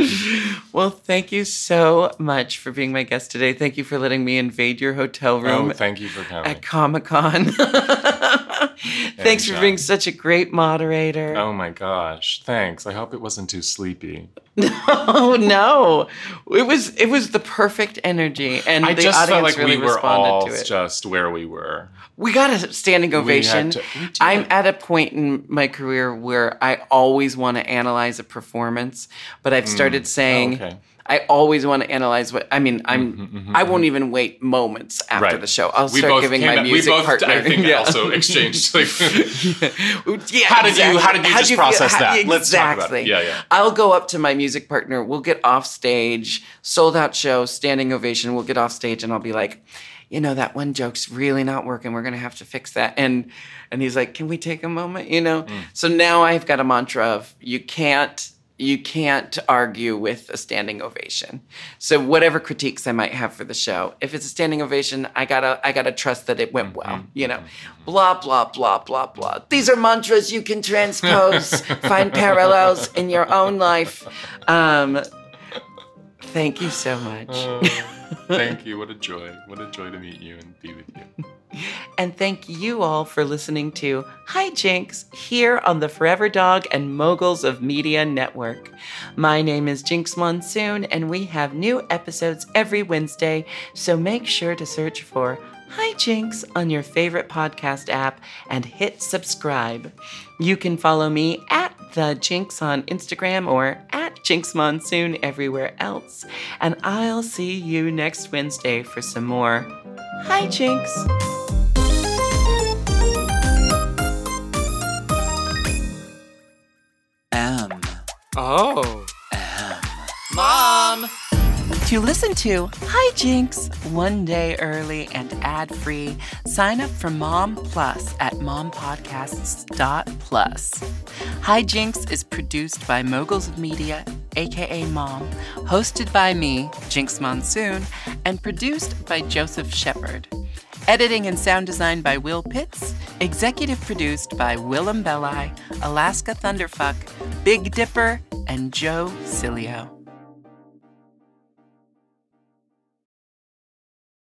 well, thank you so much for being my guest today. Thank you for letting me invade your hotel oh, room Oh, thank you for coming. at Comic Con. Thanks for being such a great moderator. Oh my gosh, thanks. I hope it wasn't too sleepy. Oh no, it was it was the perfect energy, and I the just audience felt like really we were responded all to it. It's just where we were. we got a standing ovation. to- I'm at a point in my career where I always want to analyze a performance, but I've started mm. oh, saying Oh, okay. I always want to analyze what I mean. I'm Mhm, mhm, I won't even wait moments after Right. the show. I'll We start giving my we music both, partner. I think, Yeah. also exchanged, like- yeah, How did you- how did you How'd just feel- process how- that? Let's talk about it. Yeah, yeah. I'll go up to my music partner. We'll get off stage, sold out show, standing ovation. We'll get off stage, and I'll be like, you know, that one joke's really not working. We're gonna have to fix that. And and he's like, can we take a moment? You know. Mm. So now I've got a mantra of you can't you can't argue with a standing ovation. So whatever critiques I might have for the show, if it's a standing ovation, I gotta I gotta trust that it went mm-hmm. well. You know, mm-hmm. Mm-hmm. blah blah blah blah blah. These are mantras you can transpose, find parallels in your own life. Um, thank you so much. Oh, thank you. What a joy. What a joy to meet you and be with you. And thank you all for listening to Hi Jinkx here on the Forever Dog and Moguls of Media Network. My name is Jinkx Monsoon, and we have new episodes every Wednesday, so make sure to search for Hi Jinkx on your favorite podcast app and hit subscribe. You can follow me at the Jinkx on Instagram or at Jinkx Monsoon everywhere else. And I'll see you next Wednesday for some more Hi Jinkx. Oh. Mom! To listen to Hi Jinkx one day early and ad free, sign up for Mom Plus at mompodcasts.plus. Hi Jinkx is produced by Moguls of Media, aka Mom, hosted by me, Jinkx Monsoon, and produced by Joseph Shepard. Editing and sound design by Will Pitts, executive produced by Willam Belli, Alaska Thunderfuck, Big Dipper, and Joe Cilio.